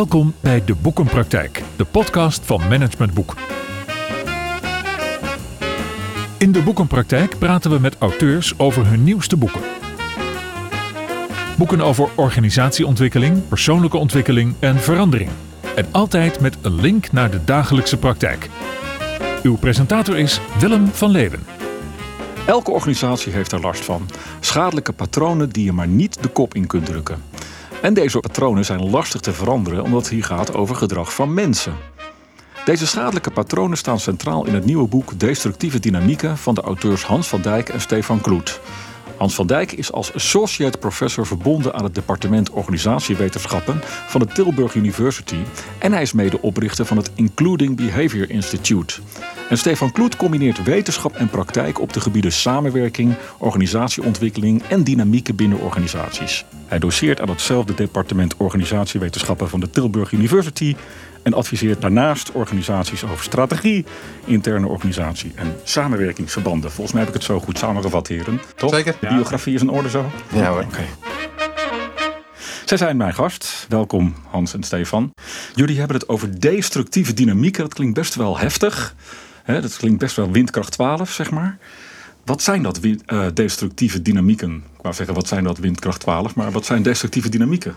Welkom bij De Boekenpraktijk, de podcast van Management Boek. In De Boekenpraktijk praten we met auteurs over hun nieuwste boeken. Boeken over organisatieontwikkeling, persoonlijke ontwikkeling en verandering. En altijd met een link naar de dagelijkse praktijk. Uw presentator is Willem van Leeuwen. Elke organisatie heeft er last van. Schadelijke patronen die je maar niet de kop in kunt drukken. En deze patronen zijn lastig te veranderen omdat het hier gaat over gedrag van mensen. Deze schadelijke patronen staan centraal in het nieuwe boek Destructieve Dynamieken van de auteurs Hans van Dijk en Stefan Kloet. Hans van Dijk is als associate professor verbonden aan het departement organisatiewetenschappen van de Tilburg University en hij is medeoprichter van het Including Behavior Institute. En Stefan Kloet combineert wetenschap en praktijk op de gebieden samenwerking, organisatieontwikkeling en dynamieken binnen organisaties. Hij doseert aan hetzelfde departement organisatiewetenschappen van de Tilburg University en adviseert daarnaast organisaties over strategie, interne organisatie en samenwerkingsverbanden. Volgens mij heb ik het zo goed samengevat, heren. Toch? Zeker. De biografie is in orde zo? Ja hoor. Oké. Zij zijn mijn gast. Welkom Hans en Stefan. Jullie hebben het over destructieve dynamieken. Dat klinkt best wel heftig. Dat klinkt best wel windkracht 12, zeg maar. Wat zijn dat eh, destructieve dynamieken? Ik wou zeggen, wat zijn dat windkracht 12? Maar wat zijn destructieve dynamieken?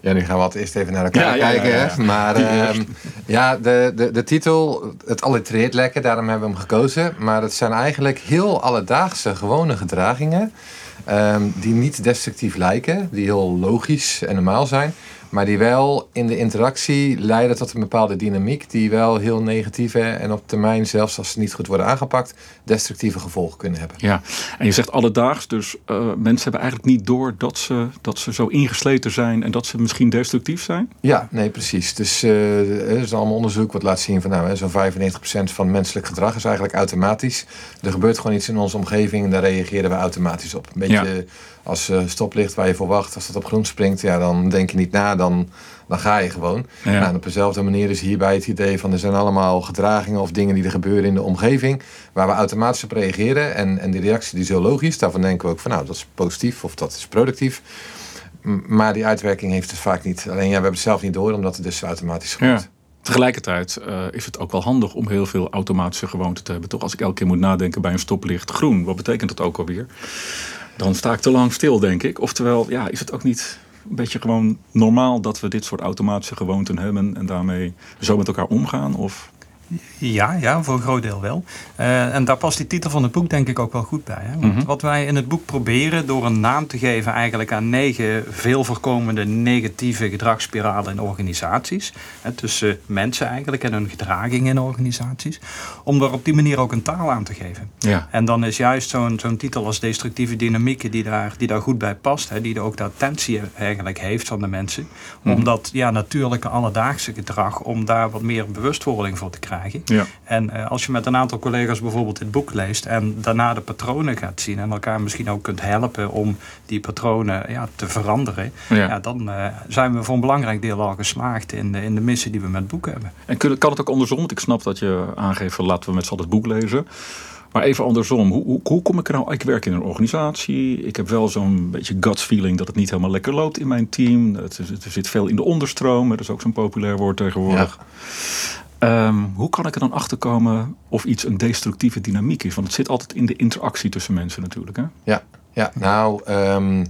Ja, nu gaan we altijd eerst even naar elkaar Ja, ja, ja, kijken. ja, hè. Maar ehm, ja, de, de, de titel, het allitereert lekker, daarom hebben we hem gekozen. Maar het zijn eigenlijk heel alledaagse, gewone gedragingen. ehm, die niet destructief lijken, die heel logisch en normaal zijn. Maar die wel in de interactie leiden tot een bepaalde dynamiek. Die wel heel negatieve en op termijn, zelfs als ze niet goed worden aangepakt, destructieve gevolgen kunnen hebben. Ja, en je zegt alledaags, dus eh, mensen hebben eigenlijk niet door dat ze, dat ze zo ingesleten zijn en dat ze misschien destructief zijn? Ja, nee, precies. Dus eh, er is allemaal onderzoek wat laat zien van nou, zo'n 95% van menselijk gedrag is eigenlijk automatisch. Er gebeurt gewoon iets in onze omgeving en daar reageren we automatisch op. Een beetje als eh, stoplicht waar je voor wacht, als dat op groen springt, ja, dan denk je niet na, dan, dan ga je gewoon. Ja. Nou, en op dezelfde manier is hierbij het idee van er zijn allemaal gedragingen of dingen die er gebeuren in de omgeving waar we automatisch op reageren. En, en die reactie die is heel logisch. Daarvan denken we ook van nou, dat is positief of dat is productief. M- Maar die uitwerking heeft het vaak niet. Alleen ja, we hebben het zelf niet door, omdat het dus automatisch gebeurt. Ja. Tegelijkertijd eh, is het ook wel handig om heel veel automatische gewoonten te hebben. Toch als ik elke keer moet nadenken bij een stoplicht groen, wat betekent dat ook alweer? Dan sta ik te lang stil, denk ik. Oftewel, ja, is het ook niet een beetje gewoon normaal dat we dit soort automatische gewoonten hebben en daarmee zo met elkaar omgaan? Of Ja, ja, voor een groot deel wel. Eh, en daar past die titel van het boek denk ik ook wel goed bij. Hè? Want Mhm. Wat wij in het boek proberen door een naam te geven eigenlijk aan negen veel voorkomende negatieve gedragsspiralen in organisaties. Hè, tussen mensen eigenlijk en hun gedraging in organisaties. Om daar op die manier ook een taal aan te geven. ja, En dan is juist zo'n zo'n titel als destructieve dynamieken die daar, die daar goed bij past. Hè, die ook de attentie eigenlijk heeft van de mensen. Mhm. Om dat ja, natuurlijke alledaagse gedrag, om daar wat meer bewustwording voor te krijgen. Ja. En eh, als je met een aantal collega's bijvoorbeeld dit boek leest en daarna de patronen gaat zien en elkaar misschien ook kunt helpen om die patronen ja, te veranderen, Ja. ja. dan eh, zijn we voor een belangrijk deel al geslaagd in de, in de missie die we met het boek hebben. En kun- kan het ook andersom? Want ik snap dat je aangeeft van laten we met z'n allen het boek lezen. Maar even andersom, hoe, hoe, hoe kom ik er nou? Ik werk in een organisatie. Ik heb wel zo'n beetje gut feeling dat het niet helemaal lekker loopt in mijn team. Het, er zit veel in de onderstroom. Dat is ook zo'n populair woord tegenwoordig. Ehm, hoe kan ik er dan achter komen of iets een destructieve dynamiek is? Want het zit altijd in de interactie tussen mensen natuurlijk. Hè? Ja, ja nou, ehm,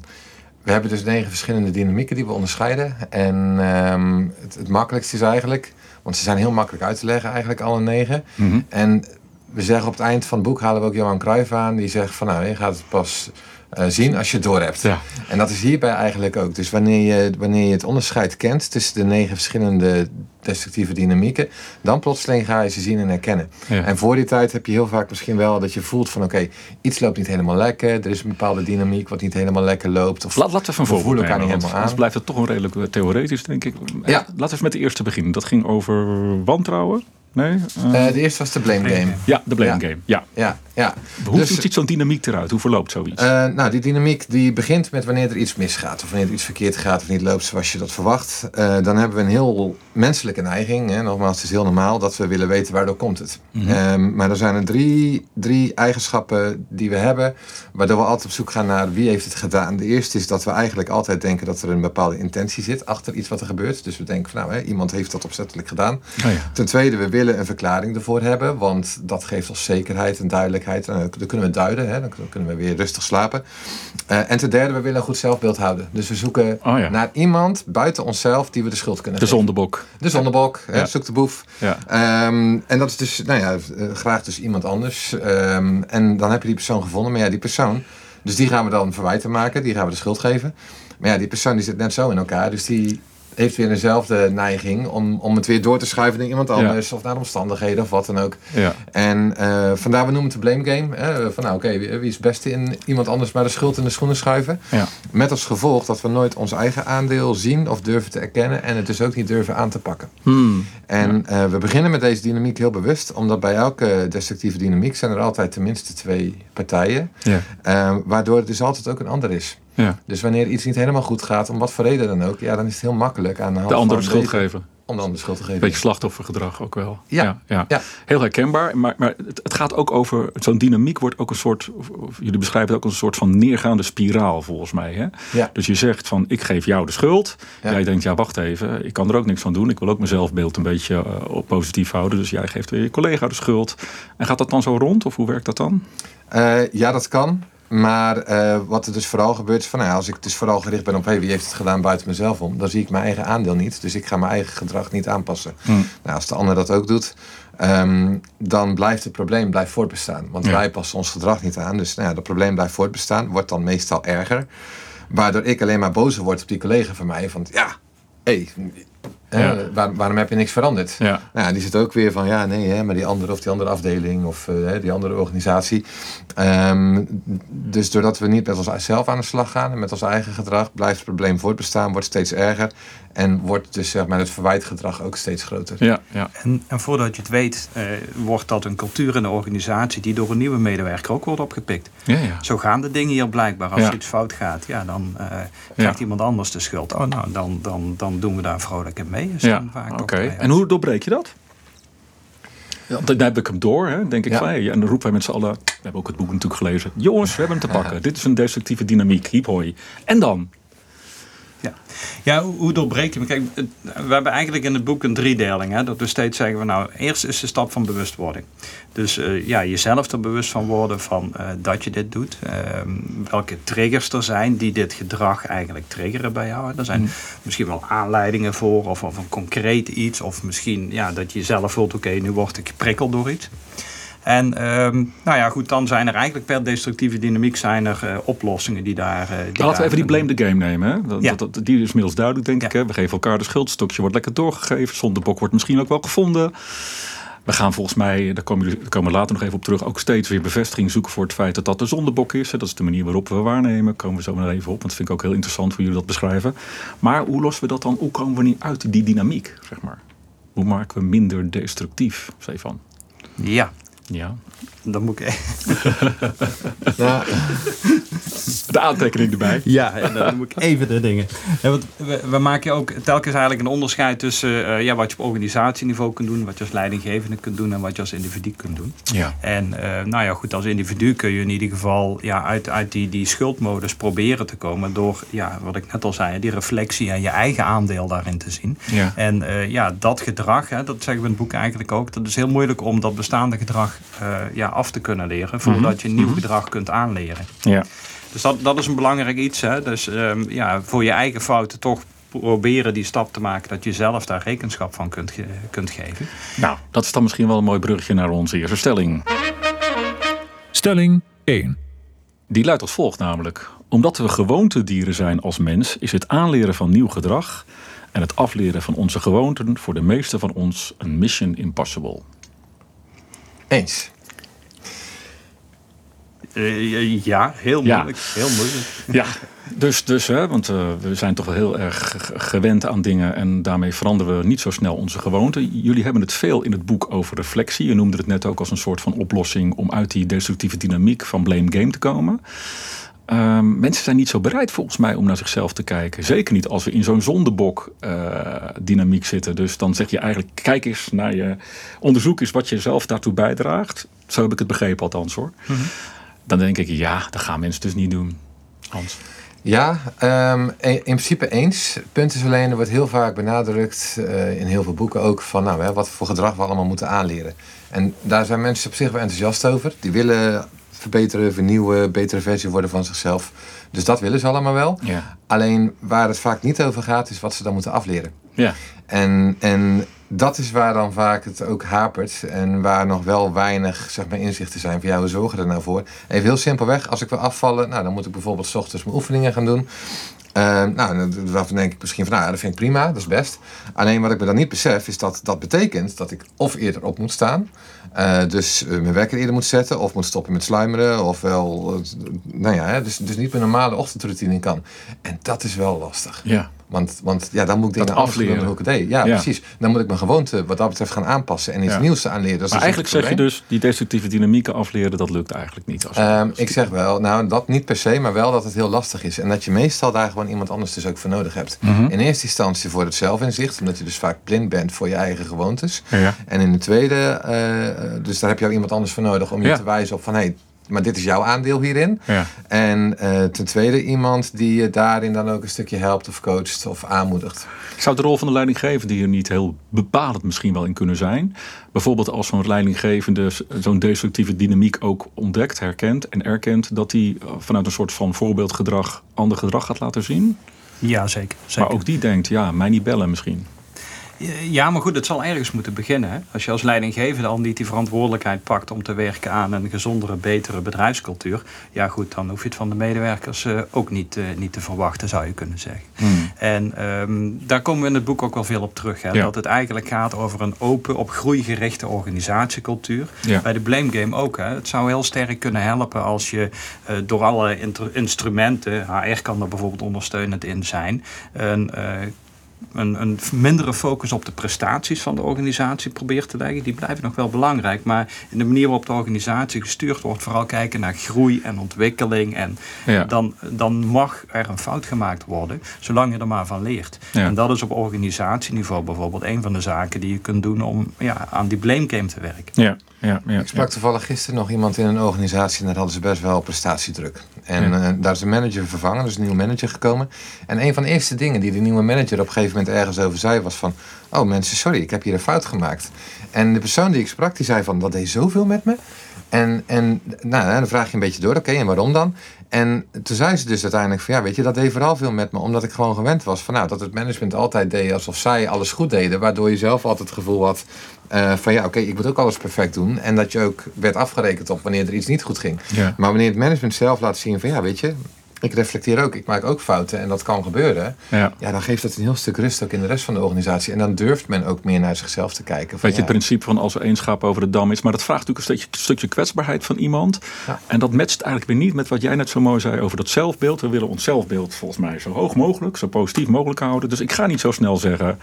we hebben dus negen verschillende dynamieken die we onderscheiden. En ehm, het, het makkelijkste is eigenlijk, want ze zijn heel makkelijk uit te leggen eigenlijk, alle negen. Mhm. En we zeggen op het eind van het boek, halen we ook Johan Cruijff aan, die zegt van nou, je gaat het pas eh, zien als je het door hebt. Ja. En dat is hierbij eigenlijk ook. Dus wanneer je, wanneer je het onderscheid kent tussen de negen verschillende destructieve dynamieken, dan plotseling ga je ze zien en herkennen. Ja. En voor die tijd heb je heel vaak misschien wel dat je voelt van oké, iets loopt niet helemaal lekker, er is een bepaalde dynamiek wat niet helemaal lekker loopt. Of, Laat, laten we we voorbeeld voelen elkaar niet helemaal anders aan. blijft het toch een redelijk eh, theoretisch, denk ik. Ja. Laten we met de eerste beginnen. Dat ging over wantrouwen. Nee? Uh, de eerste was de Blame Game. Ja, de Blame Game. Ja. Ja, ja. Hoe dus, ziet zo'n dynamiek eruit? Hoe verloopt zoiets? Uh, nou, die dynamiek die begint met wanneer er iets misgaat. Of wanneer er iets verkeerd gaat of niet loopt zoals je dat verwacht. Uh, dan hebben we een heel menselijke neiging. Hè. Nogmaals, het is heel normaal dat we willen weten waardoor komt het. Mm -hmm. maar er zijn er drie, drie eigenschappen die we hebben. Waardoor we altijd op zoek gaan naar wie heeft het gedaan. De eerste is dat we eigenlijk altijd denken dat er een bepaalde intentie zit achter iets wat er gebeurt. Dus we denken van nou, hè, iemand heeft dat opzettelijk gedaan. Oh ja. Ten tweede, we willen een verklaring ervoor hebben. Want dat geeft ons zekerheid en duidelijkheid. En dan kunnen we duiden. Hè, dan kunnen we weer rustig slapen. Uh, en ten derde, we willen een goed zelfbeeld houden. Dus we zoeken oh ja. naar iemand buiten onszelf die we de schuld kunnen de geven. Zondebok. De zondebok. Ja. zoek de boef. Ja. Um, en dat is dus, nou ja, uh, graag dus iemand anders. Um, en dan heb je die persoon gevonden. Maar ja, die persoon... Dus die gaan we dan verwijten maken. Die gaan we de schuld geven. Maar ja, die persoon die zit net zo in elkaar. Dus die heeft weer dezelfde neiging om, om het weer door te schuiven naar iemand anders of naar de omstandigheden of wat dan ook. Ja. En uh, vandaar we noemen het de blame game. Hè? Van nou oké, wie, wie, is het beste in iemand anders maar de schuld in de schoenen schuiven. Ja. Met als gevolg dat we nooit ons eigen aandeel zien of durven te erkennen en het dus ook niet durven aan te pakken. Hmm. En uh, we beginnen met deze dynamiek heel bewust, omdat bij elke destructieve dynamiek zijn er altijd tenminste twee partijen. Ja. Uh, waardoor het dus altijd ook een ander is. Ja. Dus wanneer iets niet helemaal goed gaat, om wat voor reden dan ook, ja, dan is het heel makkelijk aan de De andere schuld geven. Om de andere schuld te geven. Beetje slachtoffergedrag ook wel. Ja. ja, ja. Heel herkenbaar. Maar, maar het, het gaat ook over. Zo'n dynamiek wordt ook een soort. Of, jullie beschrijven het ook als een soort van neergaande spiraal, volgens mij. Hè? Ja. Dus je zegt van: ik geef jou de schuld. Jij denkt: ja, wacht even. Ik kan er ook niks van doen. Ik wil ook mijn zelfbeeld een beetje uh, positief houden. Dus jij geeft weer je collega de schuld. En gaat dat dan zo rond? Of hoe werkt dat dan? Uh, ja, dat kan. Maar uh, wat er dus vooral gebeurt is van, nou als ik dus vooral gericht ben op hey, wie heeft het gedaan buiten mezelf om, dan zie ik mijn eigen aandeel niet. Dus ik ga mijn eigen gedrag niet aanpassen. Hmm. Nou, als de ander dat ook doet, um, dan blijft het probleem blijft voortbestaan. Want ja. wij passen ons gedrag niet aan. Dus nou ja, dat probleem blijft voortbestaan, wordt dan meestal erger. Waardoor ik alleen maar bozer word op die collega van mij. Van ja, hé, hey, ja. waar, waarom heb je niks veranderd? Ja. Nou, die zit ook weer van, ja, nee, hè, maar die andere of die andere afdeling of uh, die andere organisatie. Um, dus doordat we niet met onszelf aan de slag gaan en met ons eigen gedrag, blijft het probleem voortbestaan, wordt steeds erger. En wordt dus zeg maar, het verwijtgedrag ook steeds groter. Ja, ja. En, en voordat je het weet, uh, wordt dat een cultuur in de organisatie die door een nieuwe medewerker ook wordt opgepikt. Ja, ja. Zo gaan de dingen hier blijkbaar. Als ja. iets fout gaat, ja, dan uh, krijgt iemand anders de schuld. Oh, nou, dan, dan, dan doen we daar vrolijk in mee. Ja, oké. En hoe doorbreek je dat? Ja, dan heb ik hem door, hè, denk ik. Ja. Van, hey, en dan roepen wij met z'n allen. We hebben ook het boek natuurlijk gelezen. Jongens, we hebben hem te pakken. Dit is een destructieve dynamiek. Hiep hoi. En dan? Ja, ja hoe doorbreek je Kijk, we hebben eigenlijk in het boek een driedeling. Hè, dat we steeds zeggen van nou, eerst is de stap van bewustwording. Dus uh, ja, jezelf er bewust van worden van uh, dat je dit doet. Uh, welke triggers er zijn die dit gedrag eigenlijk triggeren bij jou. Er zijn mm. misschien wel aanleidingen voor of, of een concreet iets. Of misschien ja, dat je zelf voelt, oké, okay, nu word ik geprikkeld door iets. En um, nou ja, goed, dan zijn er eigenlijk per destructieve dynamiek zijn er uh, oplossingen die daar. Uh, die Laten we even die blame the game nemen. Hè? Dat, ja. dat, dat, die is inmiddels duidelijk, denk ja. ik. Hè? We geven elkaar de schuld. Stokje wordt lekker doorgegeven. Zonder bok wordt misschien ook wel gevonden. We gaan volgens mij, daar komen, we komen later nog even op terug, ook steeds weer bevestiging zoeken voor het feit dat dat de zondebok is. Dat is de manier waarop we waarnemen. Komen we zo maar even op, want dat vind ik ook heel interessant hoe jullie dat beschrijven. Maar hoe lossen we dat dan? Hoe komen we niet uit die dynamiek, zeg maar? Hoe maken we minder destructief, Stefan? Ja, ja. Dan moet ik. ja. De aantekening erbij. Ja, en dan moet ik even de dingen. Ja, want we, we, maken ook telkens eigenlijk een onderscheid tussen uh, ja, wat je op organisatieniveau kunt doen, wat je als leidinggevende kunt doen en wat je als individu kunt doen. Ja. En uh, nou ja, goed, als individu kun je in ieder geval ja, uit, uit die, die schuldmodus proberen te komen door, ja, wat ik net al zei, die reflectie en je eigen aandeel daarin te zien. Ja. En uh, ja, dat gedrag, hè, dat zeggen we in het boek eigenlijk ook, dat is heel moeilijk om dat bestaande gedrag ja, af te kunnen leren voordat mhm. je nieuw mhm. gedrag kunt aanleren. Ja. Dus dat, dat is een belangrijk iets. Hè? Dus um, ja, voor je eigen fouten toch proberen die stap te maken dat je zelf daar rekenschap van kunt, ge kunt geven. Nou, dat is dan misschien wel een mooi brugje naar onze eerste stelling. Stelling 1. Die luidt als volgt namelijk. Omdat we gewoontedieren zijn als mens, is het aanleren van nieuw gedrag en het afleren van onze gewoonten voor de meeste van ons een mission impossible. Eens. Uh, ja, heel moeilijk. Heel moeilijk. Ja, dus, dus hè, want uh, we zijn toch wel heel erg gewend aan dingen en daarmee veranderen we niet zo snel onze gewoonten. Jullie hebben het veel in het boek over reflectie. Je noemde het net ook als een soort van oplossing om uit die destructieve dynamiek van blame game te komen. Um, mensen zijn niet zo bereid volgens mij om naar zichzelf te kijken. Zeker niet als we in zo'n zondebok uh, dynamiek zitten. Dus dan zeg je eigenlijk, kijk eens naar je onderzoek eens wat je zelf daartoe bijdraagt. Zo heb ik het begrepen althans hoor. Mm -hmm. Dan denk ik, ja, dat gaan mensen dus niet doen. Hans. Ja, um, in principe eens. Het punt is alleen, er wordt heel vaak benadrukt uh, in heel veel boeken ook van nou, hè, wat voor gedrag we allemaal moeten aanleren. En daar zijn mensen op zich wel enthousiast over. Die willen verbeteren, vernieuwen, betere versie worden van zichzelf. Dus dat willen ze allemaal wel. Ja. Alleen waar het vaak niet over gaat, is wat ze dan moeten afleren. Ja. En, en dat is waar dan vaak het ook hapert. En waar nog wel weinig zeg maar, inzichten zijn van ja, hoe zorgen we er nou voor? Even heel simpelweg, als ik wil afvallen, nou, dan moet ik bijvoorbeeld s ochtends mijn oefeningen gaan doen. Uh, nou, dan denk ik misschien van, nou, dat vind ik prima, dat is best. Alleen wat ik me dan niet besef, is dat dat betekent dat ik of eerder op moet staan. Uh, dus uh, mijn wekker eerder moet zetten, of moet stoppen met sluimeren, of wel, nou ja, dus, dus niet mijn normale ochtendroutine kan. En dat is wel lastig. Ja. Want, want ja, dan moet ik dingen afleren deed. Ja, ja, precies. Dan moet ik mijn gewoonte wat dat betreft gaan aanpassen en iets ja. nieuws aanleren. Is maar eigenlijk zeg je dus, die destructieve dynamieken afleren, dat lukt eigenlijk niet. Als um, ik zeg wel, nou dat niet per se, maar wel dat het heel lastig is. En dat je meestal daar gewoon iemand anders dus ook voor nodig hebt. Mm -hmm. In eerste instantie voor het zelfinzicht, omdat je dus vaak blind bent voor je eigen gewoontes. Ja. En in de tweede, uh, dus daar heb je ook iemand anders voor nodig om je te wijzen op van hé, hey, maar dit is jouw aandeel hierin. Ja. En uh, ten tweede iemand die je daarin dan ook een stukje helpt of coacht of aanmoedigt. Zou de rol van de leidinggevende hier niet heel bepalend misschien wel in kunnen zijn? Bijvoorbeeld als zo'n leidinggevende zo'n destructieve dynamiek ook ontdekt, herkent en erkent dat hij vanuit een soort van voorbeeldgedrag ander gedrag gaat laten zien? Ja, zeker. zeker. Maar ook die denkt, ja, mij niet bellen misschien. Ja, maar goed, het zal ergens moeten beginnen. Hè? Als je als leidinggevende al niet die verantwoordelijkheid pakt om te werken aan een gezondere, betere bedrijfscultuur. Ja, goed, dan hoef je het van de medewerkers uh, ook niet, uh, niet te verwachten, zou je kunnen zeggen. Hmm. En um, daar komen we in het boek ook wel veel op terug. Hè? Ja. Dat het eigenlijk gaat over een open, op groei gerichte organisatiecultuur. Ja. Bij de blame game ook. Hè? Het zou heel sterk kunnen helpen als je uh, door alle instrumenten, HR kan er bijvoorbeeld ondersteunend in zijn, een een, een, mindere focus op de prestaties van de organisatie probeert te leggen. Die blijven nog wel belangrijk. Maar in de manier waarop de organisatie gestuurd wordt, vooral kijken naar groei en ontwikkeling. En ja. dan, dan mag er een fout gemaakt worden, zolang je er maar van leert. Ja. En dat is op organisatieniveau bijvoorbeeld een van de zaken die je kunt doen om ja, aan die blame game te werken. Ja. Ja, ja, ik sprak ja. toevallig gisteren nog iemand in een organisatie en daar hadden ze best wel prestatiedruk. En Ja. uh, daar is een manager vervangen, er is een nieuwe manager gekomen. En een van de eerste dingen die de nieuwe manager op een gegeven moment ergens over zei was van... Oh mensen, sorry, ik heb hier een fout gemaakt. En de persoon die ik sprak, die zei van, dat deed zoveel met me. En, en nou, dan vraag je een beetje door, oké, en waarom dan? En toen zei ze dus uiteindelijk van, ja, weet je, dat deed vooral veel met me. Omdat ik gewoon gewend was van, nou, dat het management altijd deed alsof zij alles goed deden. Waardoor je zelf altijd het gevoel had uh, van, ja, oké, ik moet ook alles perfect doen. En dat je ook werd afgerekend op wanneer er iets niet goed ging. Ja. Maar wanneer het management zelf laat zien van, ja, weet je, ik reflecteer ook, ik maak ook fouten en dat kan gebeuren. Ja. Ja, dan geeft dat een heel stuk rust ook in de rest van de organisatie. En dan durft men ook meer naar zichzelf te kijken. Van, Weet je, ja, het principe van als er één schap over de dam is. Maar dat vraagt natuurlijk een stukje, stukje kwetsbaarheid van iemand. Ja. En dat matcht eigenlijk weer niet met wat jij net zo mooi zei over dat zelfbeeld. We willen ons zelfbeeld volgens mij zo hoog mogelijk, zo positief mogelijk houden. Dus ik ga niet zo snel zeggen,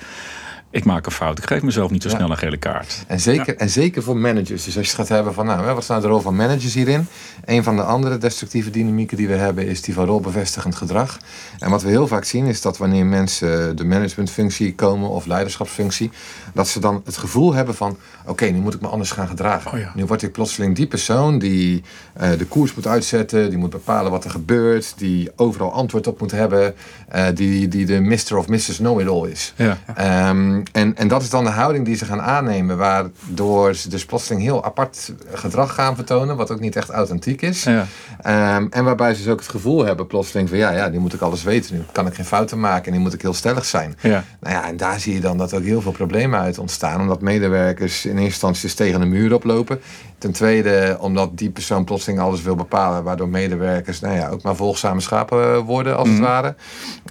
ik maak een fout. Ik geef mezelf niet zo Ja. snel een gele kaart. En zeker, en zeker voor managers. Dus als je het gaat hebben van, nou, hè, wat is nou de rol van managers hierin? Een van de andere destructieve dynamieken die we hebben is die van rolbevestigend gedrag. En wat we heel vaak zien is dat wanneer mensen de managementfunctie komen of leiderschapsfunctie, dat ze dan het gevoel hebben van, oké, nu moet ik me anders gaan gedragen. Oh ja. Nu word ik plotseling die persoon die eh, de koers moet uitzetten, die moet bepalen wat er gebeurt, die overal antwoord op moet hebben, eh, die, die de Mr. of Mrs. Know-it-all is. Ja. Ehm, en, en dat is dan de houding die ze gaan aannemen, waardoor ze dus plotseling heel apart gedrag gaan vertonen, wat ook niet echt authentiek is. Ja. Ehm, en waarbij ze dus ook het gevoel hebben, plotseling van ja, ja, nu moet ik alles weten, nu kan ik geen fouten maken en nu moet ik heel stellig zijn. Ja. Nou ja, en daar zie je dan dat ook heel veel problemen uit ontstaan, omdat medewerkers in eerste instantie dus tegen de muur oplopen. Ten tweede, omdat die persoon plotseling alles wil bepalen, waardoor medewerkers nou ja, ook maar volgzame schapen worden, als Mhm. het ware.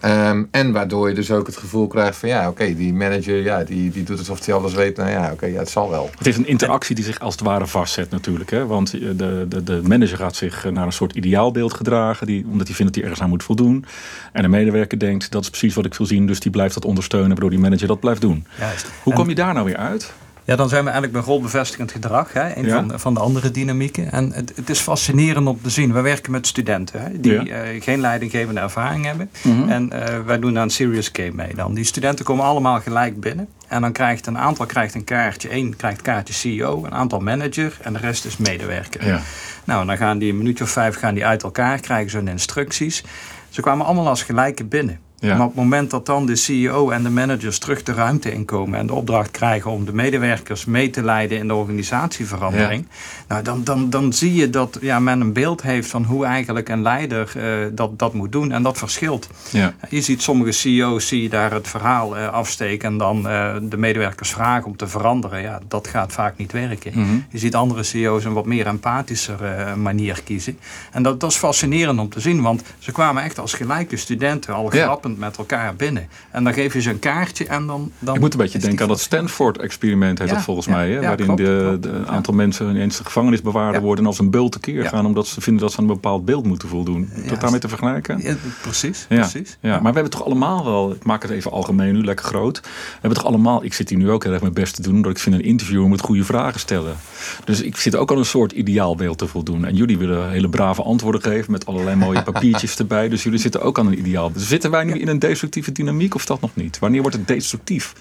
Ehm, en waardoor je dus ook het gevoel krijgt van ja, oké, die manager ja, die, die doet alsof hij alles weet. Nou ja, oké, ja, het zal wel. Het is een interactie die zich als het ware vastzet natuurlijk. Hè? Want de, de, de manager gaat zich naar een soort ideaalbeeld gedragen. Die, omdat hij vindt dat hij ergens aan moet voldoen. En de medewerker denkt, dat is precies wat ik wil zien. Dus die blijft dat ondersteunen, waardoor die manager dat blijft doen. Juist. Hoe kom je daar nou weer uit? Ja, dan zijn we eigenlijk bij rolbevestigend gedrag, hè, een Ja. van, van de andere dynamieken. En het, het is fascinerend om te zien. We werken met studenten hè, die Ja. Mhm. eh, geen leidinggevende ervaring hebben. En eh, wij doen daar een serious game mee dan. Die studenten komen allemaal gelijk binnen. En dan krijgt een aantal krijgt een kaartje. Eén krijgt kaartje CEO, een aantal manager en de rest is medewerker. Ja. Nou, dan gaan die een minuutje of vijf gaan die uit elkaar, krijgen ze hun instructies. Ze kwamen allemaal als gelijke binnen. Ja. Maar op het moment dat dan de CEO en de managers terug de ruimte inkomen en de opdracht krijgen om de medewerkers mee te leiden in de organisatieverandering, nou, dan, dan, dan zie je dat ja, men een beeld heeft van hoe eigenlijk een leider eh, dat, dat moet doen. En dat verschilt. Ja. Je ziet sommige CEO's zie je daar het verhaal eh, afsteken en dan eh, de medewerkers vragen om te veranderen. Ja, dat gaat vaak niet werken. Mhm. Je ziet andere CEO's een wat meer empathischer eh, manier kiezen. En dat, dat is fascinerend om te zien, want ze kwamen echt als gelijke studenten al Ja. Met elkaar binnen. En dan geef je ze een kaartje en dan. dan Ik moet een beetje denken aan dat. Stanford-experiment, heet Ja, dat volgens ja, mij. Hè? waarin klopt, de, klopt. de een aantal mensen ineens de gevangenisbewaarder worden en als een beul tekeer gaan, omdat ze vinden dat ze aan een bepaald beeld moeten voldoen. Dat daarmee te vergelijken? Ja, precies, Ja, precies. ja, maar we hebben toch allemaal wel, ik maak het even algemeen nu, lekker groot. We hebben toch allemaal, ik zit hier nu ook heel erg mijn best te doen, omdat ik vind een interviewer moet goede vragen stellen. Dus ik zit ook aan een soort ideaalbeeld te voldoen. En jullie willen hele brave antwoorden geven met allerlei mooie papiertjes erbij. Dus jullie zitten ook aan een ideaal. Dus zitten wij nu in een destructieve dynamiek of dat nog niet? Wanneer wordt het destructief?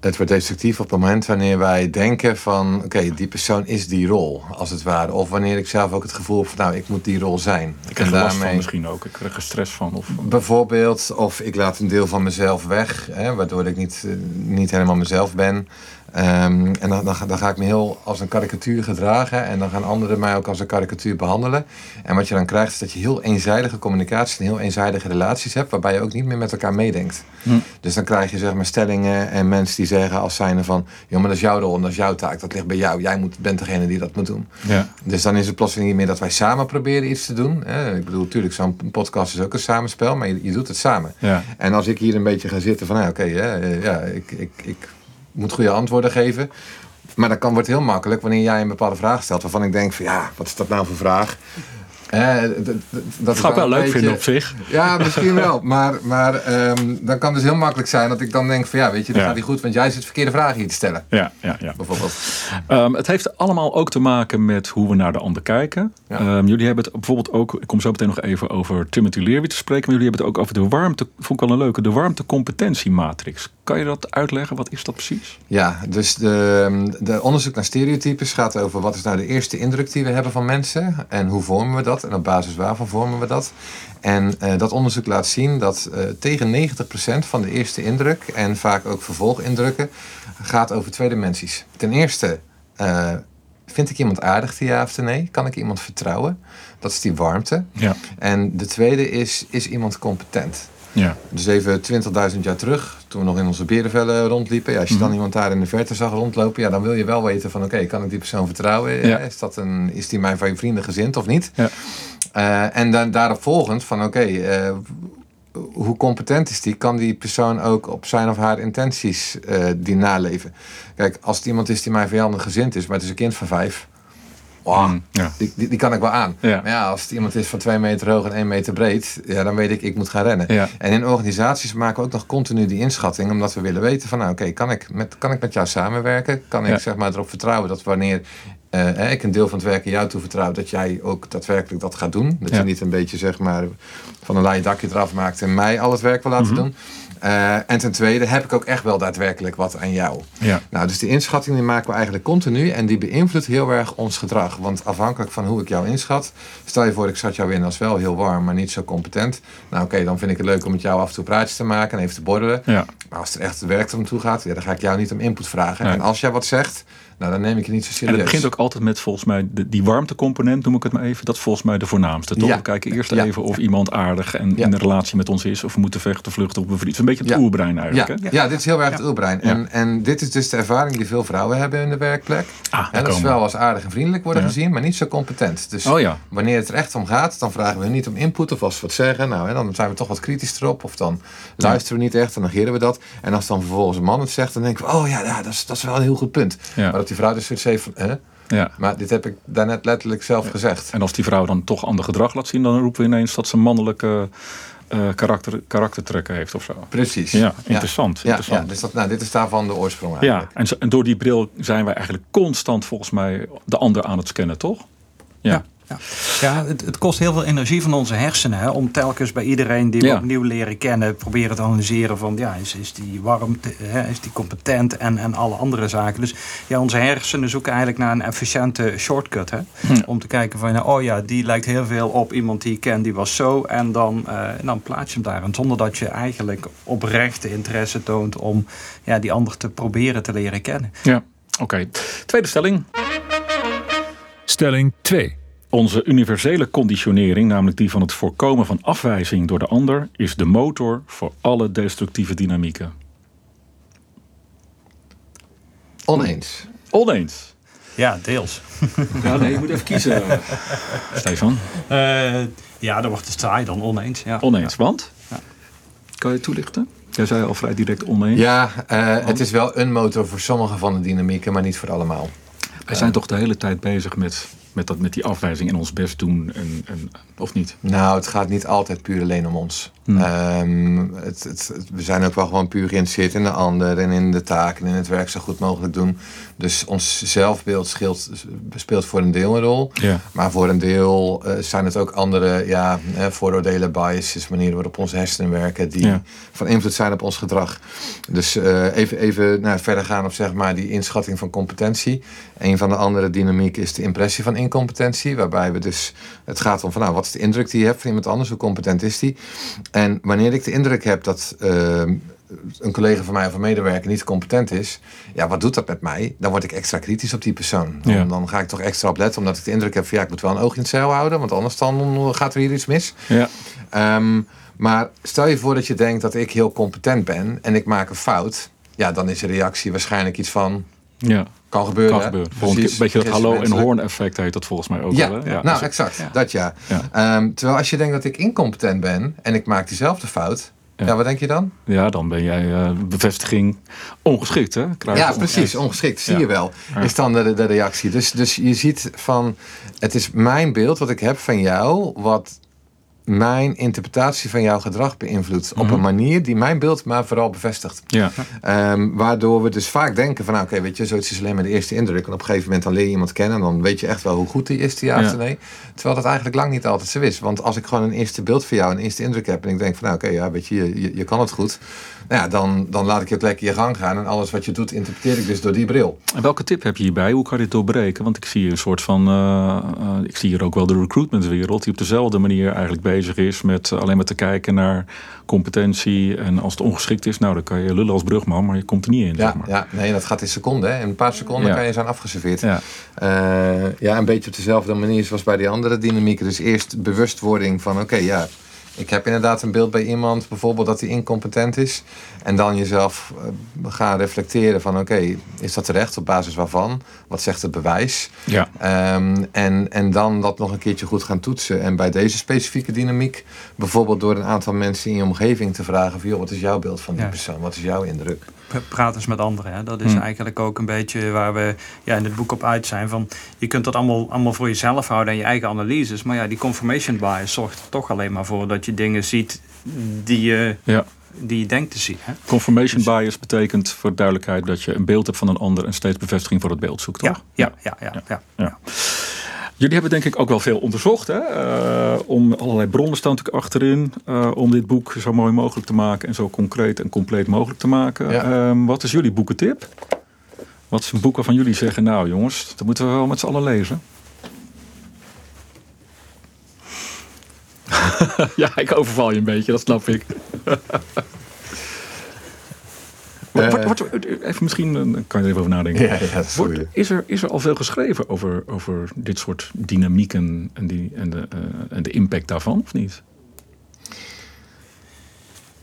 Het wordt destructief op het moment wanneer wij denken van... oké, die persoon is die rol, als het ware. Of wanneer ik zelf ook het gevoel heb van... nou, ik moet die rol zijn. Ik krijg er last van misschien ook. Ik krijg er stress van. Of, Bijvoorbeeld, of ik laat een deel van mezelf weg, hè, waardoor ik niet, eh, niet helemaal mezelf ben. Ehm, en dan, dan, ga- dan ga ik me heel als een karikatuur gedragen en dan gaan anderen mij ook als een karikatuur behandelen. En wat je dan krijgt is dat je heel eenzijdige communicatie en heel eenzijdige relaties hebt, waarbij je ook niet meer met elkaar meedenkt. Hm. Dus dan krijg je zeg maar stellingen en mensen die zeggen als zijnde van, joh, maar dat is jouw rol en dat is jouw taak, dat ligt bij jou. Jij moet, bent degene die dat moet doen. ja. Dus dan is het plotseling niet meer dat wij samen proberen iets te doen. Ik bedoel, natuurlijk, zo'n podcast is ook een samenspel, maar je, je doet het samen. Ja. En als ik hier een beetje ga zitten van, nou, oké, eh, ja, ik, ik, ik moet goede antwoorden geven. Maar dat kan wordt heel makkelijk wanneer jij een bepaalde vraag stelt waarvan ik denk van, ja, wat is dat nou voor vraag? Eh, dat Dat is ga ik wel leuk beetje- vinden op zich. Ja, misschien wel. Maar, maar ehm, dan kan het dus heel makkelijk zijn dat ik dan denk van, ja, weet je, dat Ja. gaat niet goed, want jij zit verkeerde vragen hier te stellen. Ja, ja, ja. Bijvoorbeeld. Ehm, het heeft allemaal ook te maken met hoe we naar de ander kijken. Ja. Ehm, jullie hebben het bijvoorbeeld ook, ik kom zo meteen nog even over Timothy Leary te spreken, maar jullie hebben het ook over de warmte, vond ik wel een leuke, de warmtecompetentiematrix. Kan je dat uitleggen? Wat is dat precies? Ja, dus de, de onderzoek naar stereotypes gaat over wat is nou de eerste indruk die we hebben van mensen en hoe vormen we dat en op basis waarvan vormen we dat. En eh, dat onderzoek laat zien dat eh, tegen 90% van de eerste indruk en vaak ook vervolgindrukken gaat over twee dimensies. Ten eerste, eh, vind ik iemand aardig, ja of nee? Kan ik iemand vertrouwen? Dat is die warmte. Ja. En de tweede is, is iemand competent? Ja. Dus even 20.000 jaar terug, toen we nog in onze berenvellen rondliepen. Ja, als je dan iemand daar in de verte zag rondlopen, ja, dan wil je wel weten van oké, kan ik die persoon vertrouwen? Ja. Is, dat een, is die mijn van je vrienden gezind of niet? Ja. Eh, en dan daarop volgend van oké, eh, hoe competent is die? Kan die persoon ook op zijn of haar intenties eh, die naleven? Kijk, als het iemand is die mij vijandig gezind is, maar het is een kind van vijf. Mm, ja. die, die, die kan ik wel aan. Ja. Maar ja, als het iemand is van twee meter hoog en één meter breed, ja, dan weet ik, ik moet gaan rennen. Ja. En in organisaties maken we ook nog continu die inschatting, omdat we willen weten van, nou oké, kan, ik met, kan ik met jou samenwerken? Kan ik zeg maar erop vertrouwen dat wanneer eh, hè, ik een deel van het werk aan jou toevertrouw, dat jij ook daadwerkelijk dat gaat doen? Dat je niet een beetje zeg maar van een laaie dakje eraf maakt en mij al het werk wil laten Mhm. doen. Eh, en ten tweede heb ik ook echt wel daadwerkelijk wat aan jou. Ja. Nou, dus die inschatting die maken we eigenlijk continu en die beïnvloedt heel erg ons gedrag. Want afhankelijk van hoe ik jou inschat, stel je voor ik zat jou in als wel heel warm, maar niet zo competent. Nou oké, dan vind ik het leuk om met jou af en toe praatjes te maken en even te borrelen. Ja. Maar als er echt het werk er toe gaat, ja, dan ga ik jou niet om input vragen. Nee. En als jij wat zegt, Nou, dan neem ik je niet zo En serieus. het begint ook altijd met volgens mij de, die warmtecomponent, noem ik het maar even. Dat is volgens mij de voornaamste, toch? Ja. We kijken eerst Ja. even of iemand aardig en Ja. in een relatie met ons is. Of we moeten vechten, vluchten of bevrienden. Het is een beetje het Ja. oerbrein eigenlijk. Ja, Hè? ja, dit is heel erg het oerbrein. Ja. En, en dit is dus de ervaring die veel vrouwen hebben in de werkplek. Ah, En daar dat is komen we. wel als aardig en vriendelijk worden Ja. gezien, maar niet zo competent. Dus Oh ja. wanneer het er echt om gaat, dan vragen we hun niet om input of als ze wat zeggen. Nou, hè, dan zijn we toch wat kritisch erop. Of dan luisteren we niet echt, dan negeren we dat. En als dan vervolgens een man het zegt, dan denken we, oh ja, ja dat, is, dat is wel een heel goed punt. Ja. Maar dat die vrouw dus zoiets heeft van, hè? Ja. Maar dit heb ik daarnet letterlijk zelf gezegd. En als die vrouw dan toch ander gedrag laat zien, dan roepen we ineens dat ze mannelijke eh, karakter, karaktertrekken heeft of zo. Precies. Ja, interessant. Ja, interessant. ja, dus dat, nou, dit is daarvan de oorsprong Ja, eigenlijk. en, zo- en door die bril zijn wij eigenlijk constant volgens mij de ander aan het scannen, toch? Ja. Ja. Ja, het, het kost heel veel energie van onze hersenen hè, om telkens bij iedereen die we Ja. opnieuw leren kennen, proberen te analyseren van ja, is, is die warm, hè, is die competent en, en alle andere zaken. Dus ja, onze hersenen zoeken eigenlijk naar een efficiënte shortcut. Hè, Om te kijken van ja, oh ja, die lijkt heel veel op iemand die ik ken, die was zo. En dan, eh, dan plaats je hem daar. En zonder dat je eigenlijk oprechte interesse toont om ja, die ander te proberen te leren kennen. Ja, oké. Tweede stelling. Stelling 2. Onze universele conditionering, namelijk die van het voorkomen van afwijzing door de ander, is de motor voor alle destructieve dynamieken. Oneens. Oneens. Ja, deels. Ja, nee, je moet even kiezen. Stefan, Eh, ja, dan wordt het saai dan oneens. Ja. oneens. Want? Kan je toelichten? Jij zei al vrij direct oneens. Ja, eh, het is wel een motor voor sommige van de dynamieken, maar niet voor allemaal. Wij zijn toch de hele tijd bezig met, met, dat, met die afwijzing en ons best doen, en, of niet? Nou, het gaat niet altijd puur alleen om ons. Hmm. Ehm, het, het, we zijn ook wel gewoon puur geïnteresseerd in de ander en in de taak en in het werk zo goed mogelijk doen. Dus ons zelfbeeld scheelt, speelt voor een deel een rol. Maar voor een deel eh, zijn het ook andere ja, vooroordelen, biases, manieren waarop onze hersenen werken, die van invloed zijn op ons gedrag. Dus eh, even, even nou, verder gaan op zeg maar, die inschatting van competentie. Een van de andere dynamieken is de impressie van incompetentie, waarbij we dus het gaat om van nou, wat is de indruk die je hebt van iemand anders, hoe competent is die? En wanneer ik de indruk heb dat eh, een collega van mij of een medewerker niet competent is, ja, wat doet dat met mij? Dan word ik extra kritisch op die persoon. Dan, Ja. dan ga ik toch extra op letten, omdat ik de indruk heb van ja, ik moet wel een oog in het zeil houden, want anders dan gaat er hier iets mis. Ja. Ehm, maar stel je voor dat je denkt dat ik heel competent ben en ik maak een fout. Ja, dan is de reactie waarschijnlijk iets van ja, kan gebeuren. kan gebeuren. Precies, een beetje dat hallo en menselijk. hoorn effect heet dat volgens mij ook Ja, wel. Hè? nou dus- exact, ja. dat ja. Ja. Ehm, terwijl als je denkt dat ik incompetent ben en ik maak diezelfde fout, Ja. ja, wat denk je dan? ja, dan ben jij eh, bevestiging ongeschikt, hè? Je Ja, precies, ongeschikt, zie Ja. je wel. Is dan de, de reactie. Dus, dus je ziet van, het is mijn beeld wat ik heb van jou, wat mijn interpretatie van jouw gedrag beïnvloedt. Op Mhm. een manier die mijn beeld maar vooral bevestigt. Ja, Ehm, waardoor we dus vaak denken van, nou, oké, weet je, zoiets is alleen maar de eerste indruk. En op een gegeven moment dan leer je iemand kennen en dan weet je echt wel hoe goed die is, die ja, of nee. Terwijl dat eigenlijk lang niet altijd zo is. Want als ik gewoon een eerste beeld van jou, een eerste indruk heb en ik denk van, nou, oké, ja, weet je, je, je kan het goed. Nou ja, dan, dan laat ik je ook lekker je gang gaan en alles wat je doet interpreteer ik dus door die bril. En welke tip heb je hierbij? Hoe kan je dit doorbreken? Want ik zie hier een soort van. eh, eh, ik zie hier ook wel de recruitmentwereld, die op dezelfde manier eigenlijk bezig is met alleen maar te kijken naar competentie. En als het ongeschikt is, nou dan kan je lullen als brugman, maar je komt er niet in. Ja, zeg maar. ja nee, dat gaat in seconden. hè. In een paar seconden Ja. kan je zijn afgeserveerd. Ja. Eh, ja, een beetje op dezelfde manier zoals bij die andere dynamieken. Dus eerst bewustwording van, oké, ja, ik heb inderdaad een beeld bij iemand, bijvoorbeeld dat hij incompetent is. En dan jezelf eh, gaan reflecteren van, oké, is dat terecht? Op basis waarvan? Wat zegt het bewijs? Ja. Ehm, en, en dan dat nog een keertje goed gaan toetsen. En bij deze specifieke dynamiek, bijvoorbeeld door een aantal mensen in je omgeving te vragen: van, joh, wat is jouw beeld van die persoon? Wat is jouw indruk? Pra- Praat eens met anderen. Hè. Dat is Hmm. eigenlijk ook een beetje waar we ja, in het boek op uit zijn. Van, je kunt dat allemaal, allemaal voor jezelf houden en je eigen analyses. Maar ja, die confirmation bias zorgt er toch alleen maar voor dat je dingen ziet die je, ja. Die je denkt te zien. Hè. Confirmation bias betekent voor duidelijkheid dat je een beeld hebt van een ander en steeds bevestiging voor het beeld zoekt, toch? Ja, ja, ja, ja, ja, Ja. Jullie hebben denk ik ook wel veel onderzocht. Hè? Eh, om allerlei bronnen staan natuurlijk achterin. eh, om dit boek zo mooi mogelijk te maken en zo concreet en compleet mogelijk te maken. Ja. Ehm, wat is jullie boekentip? Wat is een boek waarvan jullie zeggen, nou jongens, dat moeten we wel met z'n allen lezen? ja, ik overval je een beetje, dat snap ik. Wordt- even misschien, eh, kan je er even over nadenken. Ja, ja, Wordt- is, er, is er al veel geschreven over, over dit soort dynamieken en, die, en, de, eh, en de impact daarvan, of niet?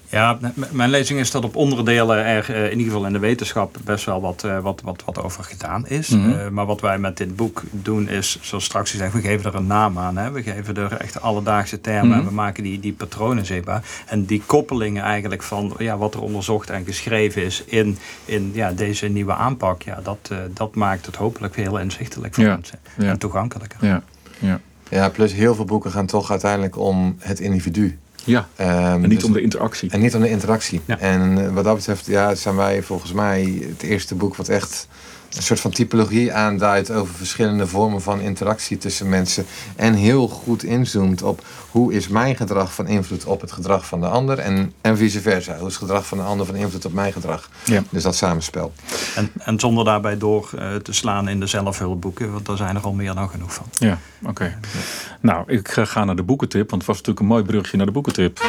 Ja, mijn lezing is dat op onderdelen er eh, in ieder geval in de wetenschap best wel wat, eh, wat, wat, wat over gedaan is. Mhm. Eh, maar wat wij met dit boek doen is, zoals straks gezegd, we geven er een naam aan. Hè? We geven er echt alledaagse termen Mhm. en we maken die, die patronen zichtbaar. En die koppelingen eigenlijk van ja, wat er onderzocht en geschreven is in, in ja, deze nieuwe aanpak. Ja, dat, eh, dat maakt het hopelijk heel inzichtelijk voor Ja, mensen. ja. En toegankelijker. Ja, ja. Ja, plus heel veel boeken gaan toch uiteindelijk om het individu. Ja. Ehm, en niet dus- om de interactie. En niet om de interactie. Ja. En eh, wat dat betreft ja, zijn wij volgens mij het eerste boek wat echt een soort van typologie aanduidt over verschillende vormen van interactie tussen mensen. En heel goed inzoomt op hoe is mijn gedrag van invloed op het gedrag van de ander. En, en vice versa. Hoe is het gedrag van de ander van invloed op mijn gedrag. Ja. Dus dat samenspel. En, en zonder daarbij door eh, te slaan in de zelfhulpboeken, want daar zijn er al meer dan genoeg van. Ja, oké. Nou, ik ga naar de boekentip, want het was natuurlijk een mooi brugje naar de boekentip.